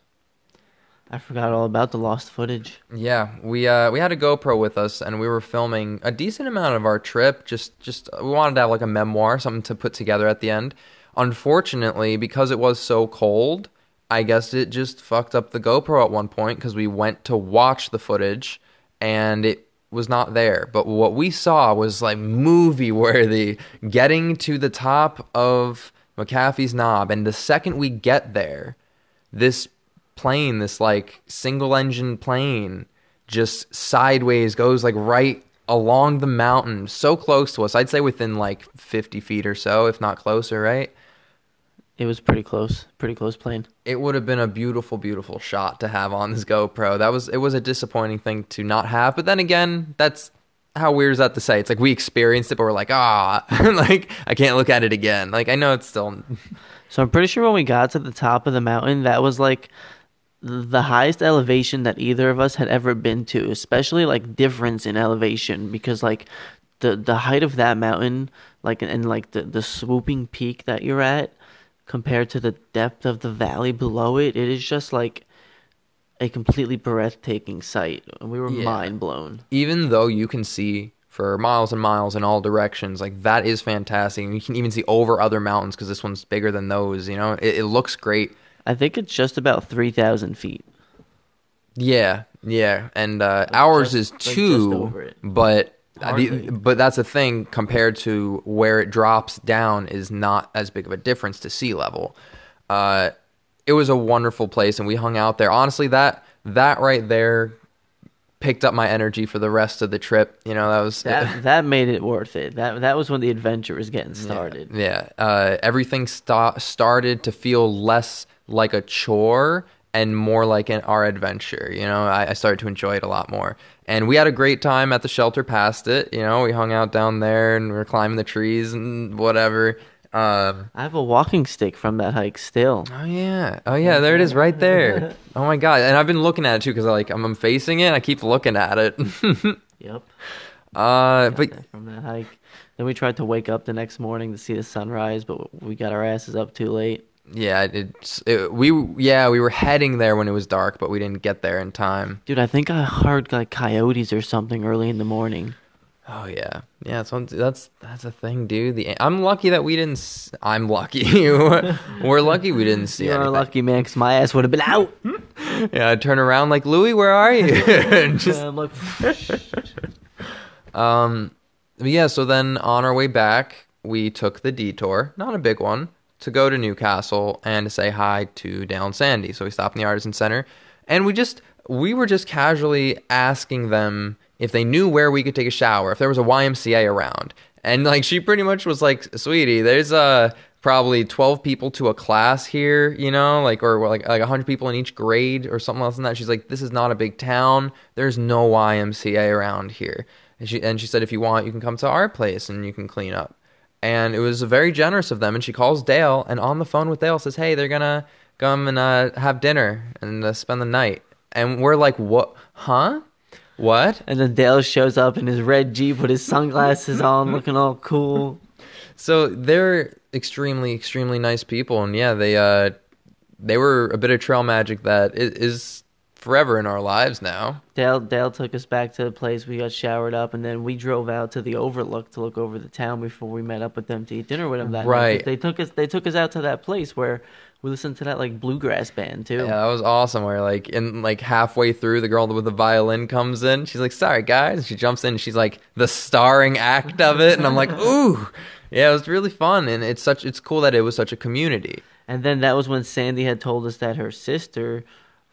I forgot all about the lost footage. Yeah, we uh, we had a GoPro with us, and we were filming a decent amount of our trip. Just just we wanted to have like a memoir, something to put together at the end. Unfortunately, because it was so cold, I guess it just fucked up the GoPro at one point because we went to watch the footage, and it was not there. But what we saw was like movie worthy. Getting to the top of McAfee's Knob, and the second we get there, this plane, this like single engine plane, just sideways goes like right along the mountain, so close to us. I'd say within like 50 feet or so, if not closer, right? It was pretty close, pretty close plane. It would have been a beautiful, beautiful shot to have on this GoPro. That was it was a disappointing thing to not have, but then again, that's how weird is that to say? It's like we experienced it, but we're like, ah, *laughs* like I can't look at it again. Like I know it's still *laughs* So I'm pretty sure when we got to the top of the mountain, that was like the highest elevation that either of us had ever been to, especially like difference in elevation because like the the height of that mountain, like and like the the swooping peak that you're at compared to the depth of the valley below it, it is just like a completely breathtaking sight. And we were Yeah. mind blown. even though you can see for miles and miles in all directions, like that is fantastic. And you can even see over other mountains because this one's bigger than those. You know, it, it looks great. I think it's just about three thousand feet. Yeah, yeah, and uh, ours just- is like two, it. but the, but that's the thing compared to where it drops down is not as big of a difference to sea level. Uh, it was a wonderful place, and we hung out there. Honestly, that that right there picked up my energy for the rest of the trip. You know, that was That *laughs* that made it worth it. That that was when the adventure was getting started. Yeah, uh, everything sta- started to feel less like a chore and more like an our adventure. You know, I, I started to enjoy it a lot more, and we had a great time at the shelter past it. You know, we hung out down there and we were climbing the trees and whatever. Um, I have a walking stick from that hike still. oh yeah, oh yeah, there it is, right there. *laughs* Oh my god, and I've been looking at it too because like I'm, facing it. I keep looking at it. *laughs* Yep. uh, but from that hike. Then we tried to wake up the next morning to see the sunrise, but we got our asses up too late. yeah, it's it, we yeah we were heading there when it was dark, but we didn't get there in time. Dude, I think I heard like coyotes or something early in the morning. Oh yeah, yeah. So that's that's a thing, dude. The I'm lucky that we didn't. s- I'm lucky. *laughs* We're lucky we didn't see You're anything. lucky man, 'cause my ass would have been out. Yeah, I turn around like Louis, where are you? *laughs* Just like, *laughs* um, yeah. So then on our way back, we took the detour, not a big one, to go to New Castle and to say hi to Dale and Sandy. So we stopped in the Artisan Center, and we just we were just casually asking them if they knew where we could take a shower, if there was a YMCA around, and like she pretty much was like, "Sweetie, there's uh probably 12 people to a class here, you know, like or like like 100 people in each grade or something else than that." She's like, "This is not a big town. There's no YMCA around here." And she and she said, "If you want, you can come to our place and you can clean up." and it was very generous of them. And she calls Dale, and on the phone with Dale says, "Hey, they're gonna come and uh, have dinner and uh, spend the night." And we're like, "What? Huh? What?" and then Dale shows up in his red Jeep with his sunglasses on, *laughs* looking all cool. So they're extremely, extremely nice people, and yeah, they uh, they were a bit of trail magic that is forever in our lives now. Dale Dale took us back to the place. We got showered up, and then we drove out to the Overlook to look over the town before we met up with them to eat dinner with them that night. Right. They took us. They took us out to that place where we listened to that like bluegrass band too. Yeah, that was awesome. Where like in like halfway through, the girl with the violin comes in. She's like, "Sorry, guys." And she jumps in. And she's like the starring act of it, and I'm like, *laughs* "Ooh, yeah." It was really fun, and it's such it's cool that it was such a community. And then that was when Sandy had told us that her sister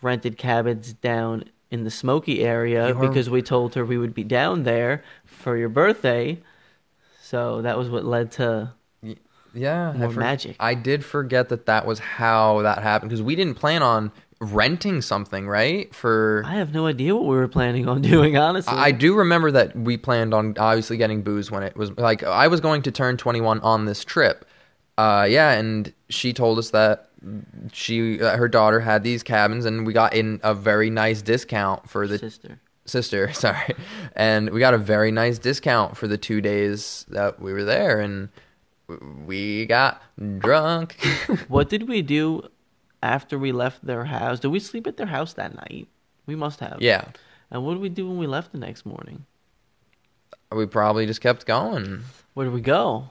rented cabins down in the Smoky area because we told her we would be down there for your birthday. So that was what led to Yeah, More I for- magic. I did forget that that was how that happened because we didn't plan on renting something, right? For I have no idea what we were planning on doing, honestly. I do remember that we planned on obviously getting booze when it was like I was going to turn 21 on this trip. Uh, yeah, and she told us that she uh, her daughter had these cabins, and we got in a very nice discount for the sister. sister. *laughs* Sorry, and we got a very nice discount for the two days that we were there, and we got drunk. *laughs* What did we do after we left their house? Did we sleep at their house that night? We must have. yeah, And what did we do when we left the next morning? we probably just kept going. Where did we go?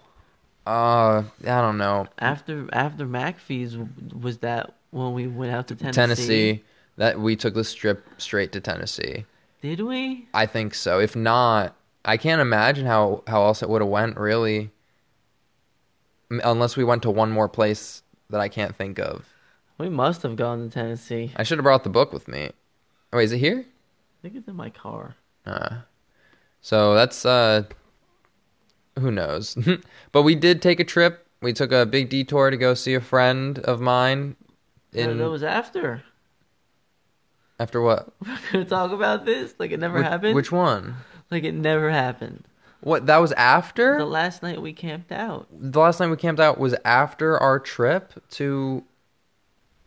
Uh, I don't know. After after McAfee's, was that when we went out to Tennessee? Tennessee. That we took the strip straight to Tennessee. Did we? I think so. If not, I can't imagine how how else it would have went. Really, unless we went to one more place that I can't think of. We must have gone to Tennessee. I should have brought the book with me. Wait, is it here? I think it's in my car. Uh, so that's uh, who knows? *laughs* but we did take a trip. We took a big detour to go see a friend of mine. In that was after. after what? *laughs* We're gonna talk about this like it never Which- happened. Which one? like it never happened. What? That was after The last night we camped out. the last night we camped out was after our trip to.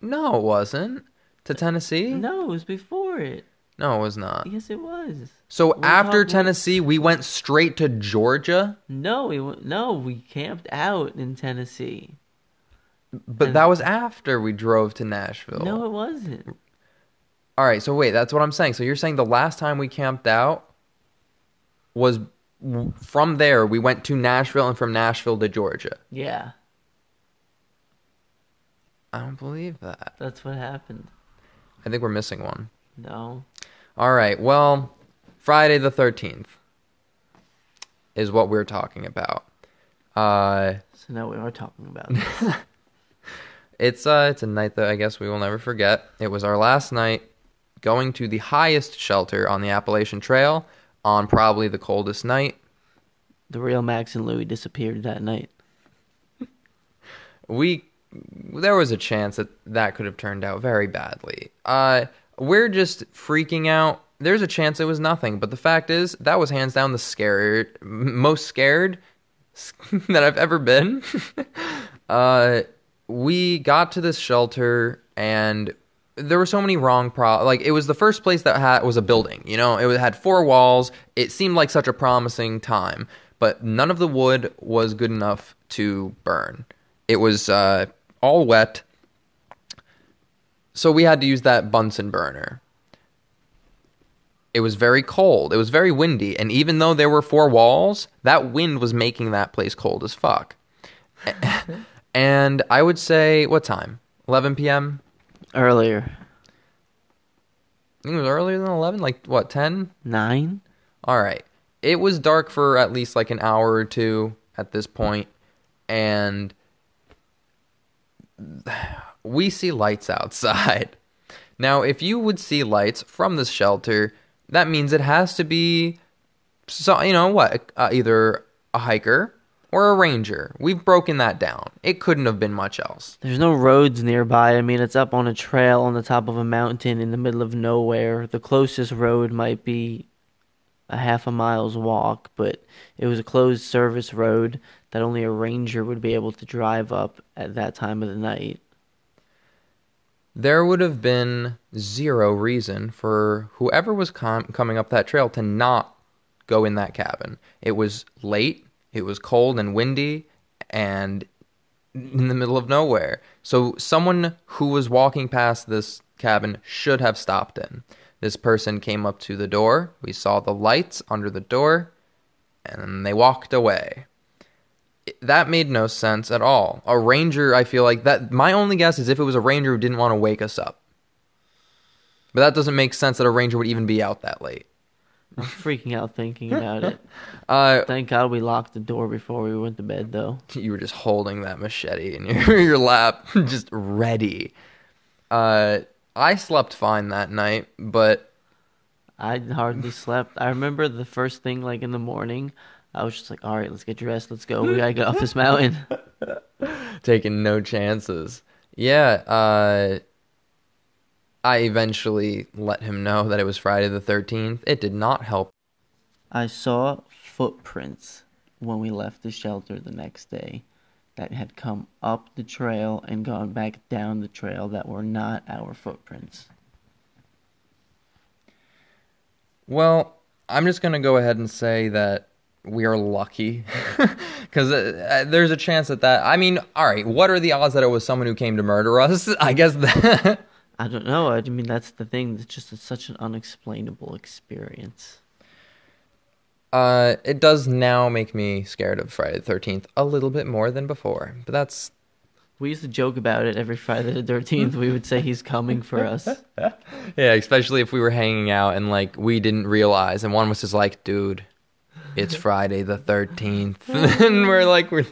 No, it wasn't to uh, Tennessee. No, it was before it. No, it was not. Yes, it was. So We after Tennessee, we went straight to Georgia, No, we no, we camped out in Tennessee. but And- that was after we drove to Nashville. No, it wasn't. All right, so wait, that's what I'm saying. So you're saying the last time we camped out was from there we went to Nashville and from Nashville to Georgia. Yeah, I don't believe that. that's what happened. I think we're missing one. No, All right, well, Friday the 13th is what we're talking about. Uh so now we are talking about. *laughs* It's uh it's a night that I guess we will never forget. It was our last night going to the highest shelter on the Appalachian Trail on probably the coldest night. the real Max and Louie disappeared that night. we there was a chance that that could have turned out very badly. Uh, we're just freaking out. There's a chance it was nothing, but the fact is that was hands down the scared, most scared *laughs* that I've ever been. *laughs* uh, we got to this shelter and there were so many wrong pro like it was the first place that had was a building you know? It had four walls. It seemed like such a promising time but none of the wood was good enough to burn. It was uh, all wet. So we had to use that bunsen burner. It was very cold. It was very windy and even though there were four walls that wind was making that place cold as fuck. *laughs* And i would say what time? 11 p.m Earlier, I think it was earlier than 11, like what, 10? nine. All right. It was dark for at least like an hour or two at this point, and *sighs* we see lights outside. *laughs* Now, if you would see lights from this shelter, that means it has to be, so you know what, uh, either a hiker or a ranger. We've broken that down. It couldn't have been much else. There's no roads nearby. I mean, it's up on a trail on the top of a mountain in the middle of nowhere. The closest road might be a half a mile's walk, but it was a closed service road that only a ranger would be able to drive up at that time of the night. there would have been zero reason for whoever was com- coming up that trail to not go in that cabin. It was late, it was cold and windy, and in the middle of nowhere. So someone who was walking past this cabin should have stopped in. This person came up to the door. We saw the lights under the door, and they walked away that made no sense at all. A ranger, I feel like that. My only guess is if it was a ranger who didn't want to wake us up. But that doesn't make sense that a ranger would even be out that late. I'm freaking out thinking about it. *laughs* Uh, Thank God we locked the door before we went to bed, though. *laughs* you were just holding that machete in your *laughs* your lap, just ready. Uh, I slept fine that night, but I hardly slept. I remember the first thing, like in the morning, I was just like, all right, let's get dressed. Let's go. We got to get off this mountain. taking no chances. Yeah, uh, I eventually let him know that it was Friday the 13th. It did not help. I saw footprints when we left the shelter the next day that had come up the trail and gone back down the trail that were not our footprints. Well, I'm just going to go ahead and say that we are lucky *laughs* because uh, there's a chance that that i mean all right what are the odds that it was someone who came to murder us *laughs* i guess that I don't know. I mean, that's the thing. It's just it's such an unexplainable experience. uh it does now make me scared of friday the 13th a little bit more than before but that's We used to joke about it every Friday the 13th. We would say he's coming for us. *laughs* yeah especially if we were hanging out and like we didn't realize and one was just like dude it's friday the 13th *laughs* and we're like we're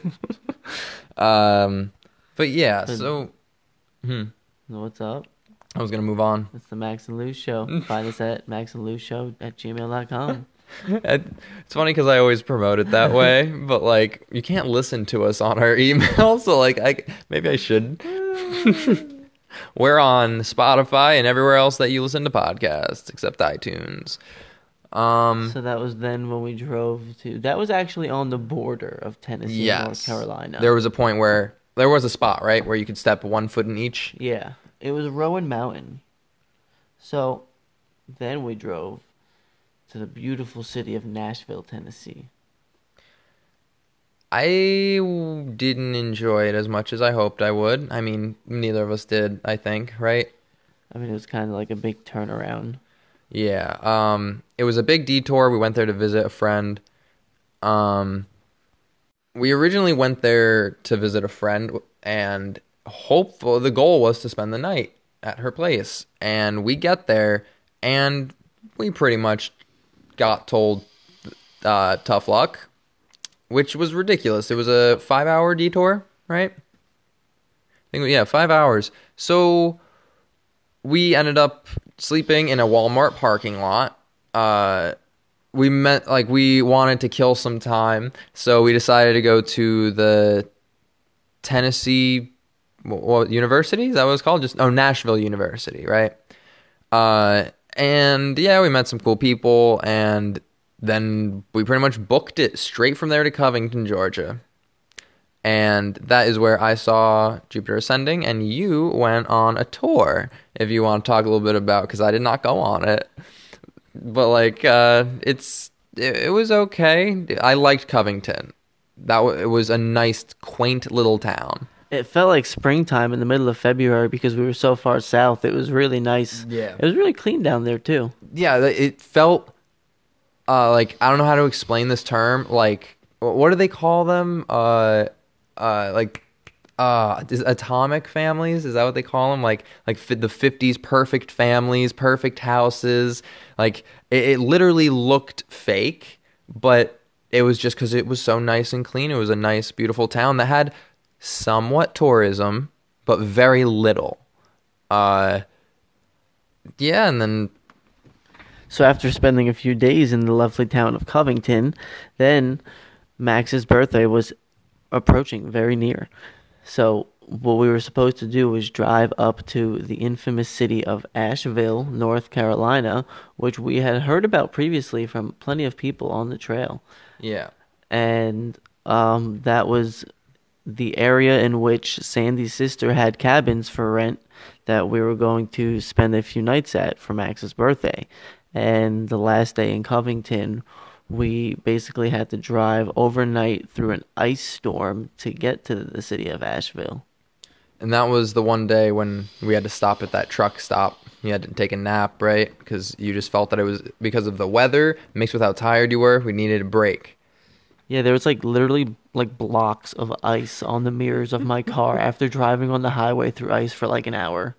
*laughs* um but yeah so hmm What's up? I was gonna move on It's the Max and Lou Show. *laughs* Find us at maxandlouishow at gmail.com. *laughs* It- It's funny because I always promote it that way, *laughs* but like you can't listen to us on our email, so like I maybe I should. We're on Spotify and everywhere else that you listen to podcasts, except iTunes. Um, So that was then when we drove to. That was actually on the border of Tennessee and North Carolina. There was a point where there was a spot right where you could step one foot in each. Yeah, it was Roan Mountain. So then we drove to the beautiful city of Nashville, Tennessee. I didn't enjoy it as much as I hoped I would. I mean, neither of us did. I think, right? I mean, it was kind of like a big turnaround. Yeah. Um, it was a big detour. We went there to visit a friend. Um, we originally went there to visit a friend, and hopeful the goal was to spend the night at her place. And we get there, and we pretty much got told uh, tough luck, which was ridiculous. It was a five-hour detour, right? I think yeah, five hours. So we ended up sleeping in a Walmart parking lot. Uh, we met like we wanted to kill some time, so we decided to go to the Tennessee what, University. Is that what it's called? Just oh, Nashville University, right? Uh, and yeah, we met some cool people, and then we pretty much booked it straight from there to Covington, Georgia. And that is where I saw Jupiter Ascending, and you went on a tour. If you want to talk a little bit about, because I did not go on it, but like uh, it's it, it was okay. I liked Covington. That w- it was a nice, quaint little town. It felt like springtime in the middle of February because we were so far south. It was really nice. Yeah. It was really clean down there, too. yeah, it felt uh, like I don't know how to explain this term. Like, what do they call them? Uh, uh, like, uh, atomic families? Is that what they call them? Like, like the fifties perfect families, perfect houses. Like, it, it literally looked fake, but it was just because it was so nice and clean. It was a nice, beautiful town that had somewhat tourism, but very little. Uh, yeah, and then So after spending a few days in the lovely town of Covington, then Max's birthday was approaching very near. So what we were supposed to do was drive up to the infamous city of Asheville, North Carolina, which we had heard about previously from plenty of people on the trail. yeah. And um, that was the area in which Sandy's sister had cabins for rent that we were going to spend a few nights at for Max's birthday. And the last day in Covington, we basically had to drive overnight through an ice storm to get to the city of Asheville. And that was the one day when we had to stop at that truck stop. You had to take a nap, right? Because you just felt that it was because of the weather mixed with how tired you were. We needed a break. Yeah, there was like literally like blocks of ice on the mirrors of my car *laughs* after driving on the highway through ice for like an hour.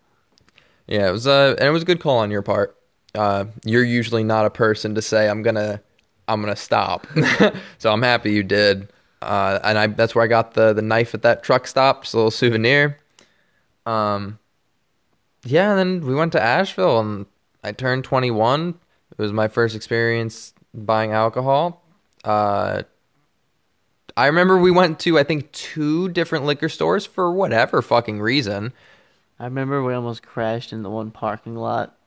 Yeah, it was uh, and it was a good call on your part. Uh, you're usually not a person to say I'm gonna, I'm gonna stop. *laughs* so I'm happy you did. Uh, and I that's where I got the the knife at that truck stop, just a little souvenir. Um, yeah, and then we went to Asheville, and I turned 21. It was my first experience buying alcohol. Uh, I remember we went to I think two different liquor stores for whatever fucking reason. I remember we almost crashed in the one parking lot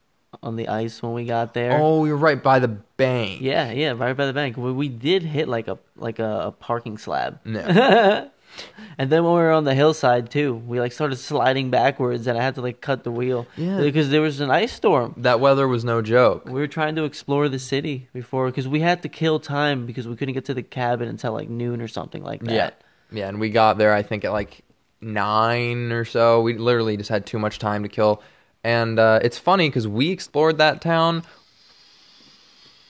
on the ice when we got there. Oh, you're right by the bank. Yeah, yeah, right by the bank. We, we did hit like a like a, a parking slab. No. *laughs* *laughs* and then when we were on the hillside too, we like started sliding backwards, and I had to like cut the wheel. Yeah. because there was an ice storm. That weather was no joke. We were trying to explore the city before because we had to kill time because we couldn't get to the cabin until like noon or something like that. Yeah. Yeah, and we got there I think at like nine or so. We literally just had too much time to kill. And uh, it's funny because we explored that town.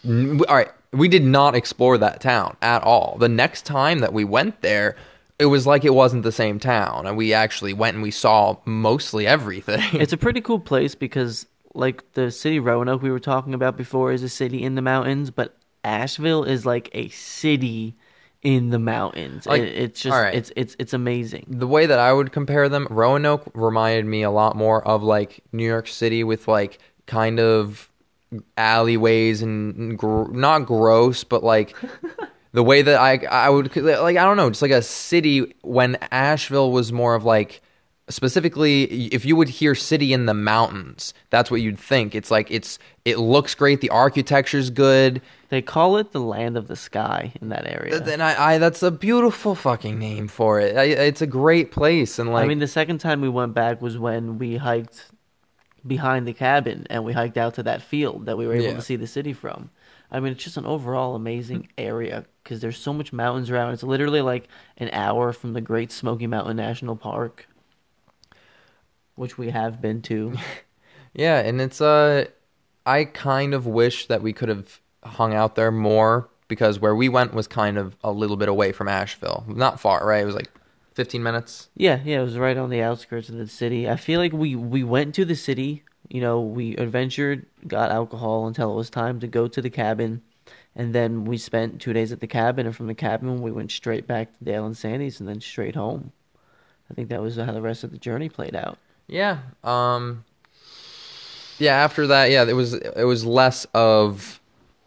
All right, we did not explore that town at all. The next time that we went there, it was like it wasn't the same town, and we actually went and we saw mostly everything. It's a pretty cool place because, like the city Roanoke we were talking about before, is a city in the mountains, but Asheville is like a city in the mountains. Like, It- it's just right. it's it's it's amazing. the way that I would compare them, Roanoke reminded me a lot more of like New York City with like kind of alleyways and gr- not gross, but like *laughs* the way that I I would like I don't know, just like a city when Asheville was more of like specifically if you would hear city in the mountains that's what you'd think it's like it's it looks great the architecture's good They call it the land of the sky in that area. then I, I that's a beautiful fucking name for it I, it's a great place and like I mean, the second time we went back was when we hiked behind the cabin and we hiked out to that field that we were able Yeah. to see the city from. I mean, it's just an overall amazing area because there's so much mountains around. It's literally like an hour from the Great Smoky Mountain National Park, which we have been to. *laughs* Yeah, and it's uh I kind of wish that we could have hung out there more because where we went was kind of a little bit away from Asheville. Not far, right? It was like 15 minutes. Yeah, yeah, it was right on the outskirts of the city. I feel like we we went to the city, you know, we adventured, got alcohol until it was time to go to the cabin, and then we spent two days at the cabin, and from the cabin we went straight back to Dale and Sandy's, and then straight home. I think that was how the rest of the journey played out. Yeah. Um Yeah, after that, yeah, it was it was less of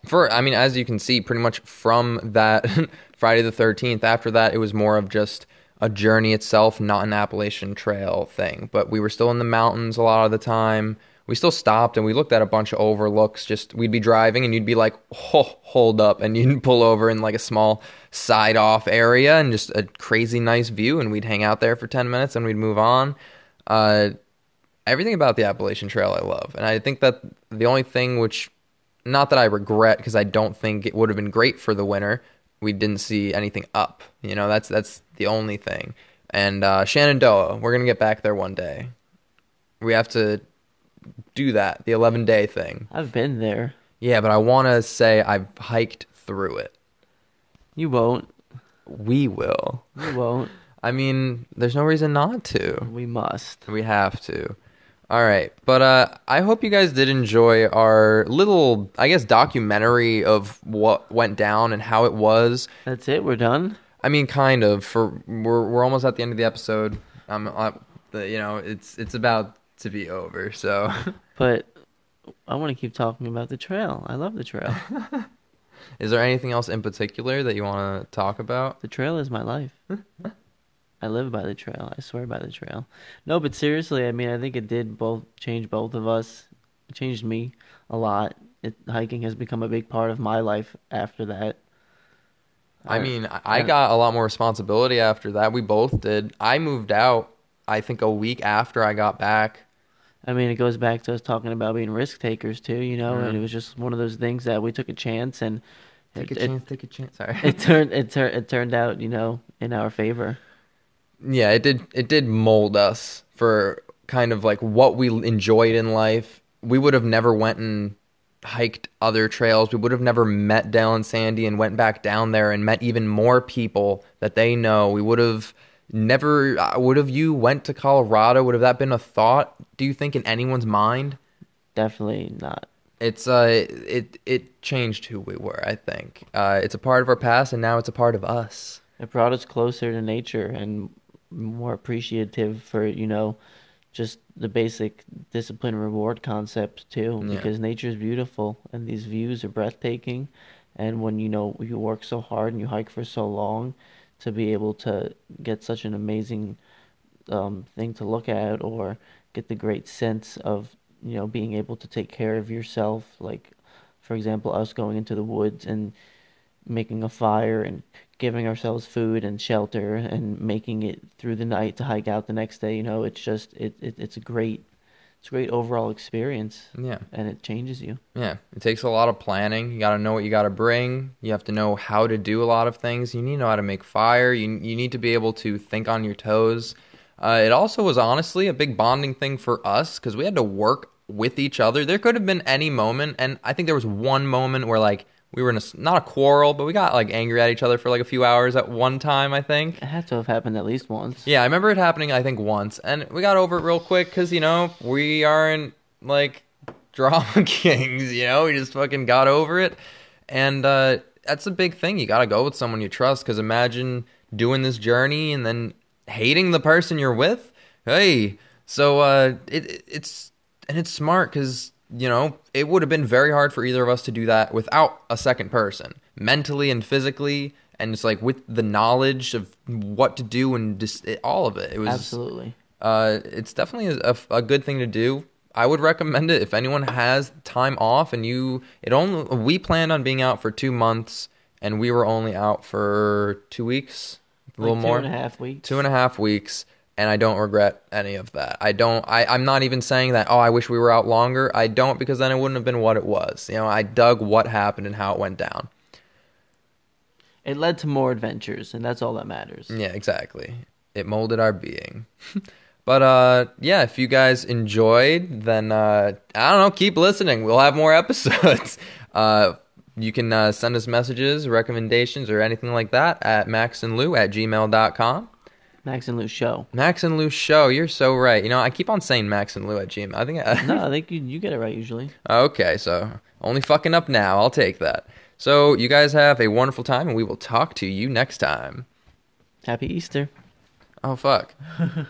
for I mean, as you can see pretty much from that *laughs* Friday the 13th, after that it was more of just a journey itself, not an Appalachian Trail thing. But we were still in the mountains a lot of the time. We still stopped and we looked at a bunch of overlooks. Just we'd be driving and you'd be like, oh, hold up, and *laughs* you'd pull over in like a small side off area and just a crazy nice view, and we'd hang out there for ten minutes and we'd move on. Uh, everything about the Appalachian Trail I love, and I think that the only thing which, not that I regret, because I don't think it would have been great for the winter. We didn't see anything up. You know, that's that's the only thing. And uh, Shenandoah, we're gonna get back there one day. We have to do that, the 11 day thing. I've been there. Yeah, but I want to say I've hiked through it. You won't. We will. You won't. *laughs* I mean, there's no reason not to. we must. We have to. All right. But uh, I hope you guys did enjoy our little, I guess, documentary of what went down and how it was. That's it. We're done. I mean, kind of. For we're we're almost at the end of the episode. Um, uh, the, you know, it's it's about to be over. So, *laughs* But I want to keep talking about the trail. I love the trail. *laughs* is there anything else in particular that you want to talk about? The trail is my life. *laughs* I live by the trail. I swear by the trail. No, but seriously, I mean, I think it did both change both of us. It changed me a lot. It, hiking has become a big part of my life after that. I mean, I- got a lot more responsibility after that. We both did. I moved out. I think a week after I got back. I mean, it goes back to us talking about being risk takers too, you know. And it was just one of those things that we took a chance, and Take it, a it- chance. take a chance. Sorry. it turned it turned it turned out, you know, in our favor. Yeah, it did. It did mold us for kind of like what we enjoyed in life. We would have never went and hiked other trails. We would have never met Dale and Sandy and went back down there and met even more people that they know. We would have never. uh, Would have you went to Colorado? Would have that been a thought? Do you think in anyone's mind? Definitely not. It's uh, it it changed who we were. I think uh, it's a part of our past, and now it's a part of us. It brought us closer to nature and more appreciative for, you know, just the basic discipline reward concept too. Yeah. Because nature is beautiful and these views are breathtaking. And when you know you work so hard and you hike for so long, to be able to get such an amazing um, thing to look at or get the great sense of you know being able to take care of yourself. Like, for example, us going into the woods and making a fire and giving ourselves food and shelter and making it through the night to hike out the next day. You know, it's just it, it it's a great it's a great overall experience Yeah. and it changes you. Yeah, it takes a lot of planning. You got to know what you got to bring. You have to know how to do a lot of things. You need to know how to make fire. You you need to be able to think on your toes. Uh, it also was honestly a big bonding thing for us because we had to work with each other. There could have been any moment, and I think there was one moment where like we were in a not a quarrel, but we got like angry at each other for like a few hours at one time. I think. It had to have happened at least once. Yeah, I remember it happening. I think once, and we got over it real quick because you know we aren't like *laughs* drama kings. You know, we just fucking got over it, and uh, that's a big thing. You got to go with someone you trust. Because imagine doing this journey and then hating the person you're with. Hey, so uh, it it's and it's smart because you know it would have been very hard for either of us to do that without a second person, mentally and physically. And it's like with the knowledge of what to do and just it, all of it. It was Absolutely. uh, it's definitely a, a good thing to do. I would recommend it if anyone has time off and you. It only we planned on being out for two months and we were only out for two weeks, a little like more, Two and a half weeks. two and a half weeks, and I don't regret any of that. I don't. I I'm not even saying that. Oh, I wish we were out longer. I don't because then it wouldn't have been what it was. You know, I dug what happened and how it went down. It led to more adventures, and that's all that matters. Yeah, exactly. It molded our being. *laughs* but uh yeah, if you guys enjoyed, then uh I don't know, keep listening. We'll have more *laughs* episodes. uh you can uh, send us messages, recommendations, or anything like that at maxandlou at gmail.com. Max and Lou show. Max and Lou Show, you're so right. You know, I keep on saying Max and Lou at gmail. I think I, No, *laughs* I think you you get it right usually. Okay, so only fucking up now. I'll take that. So you guys have a wonderful time, and we will talk to you next time. Happy Easter. Oh, fuck. *laughs*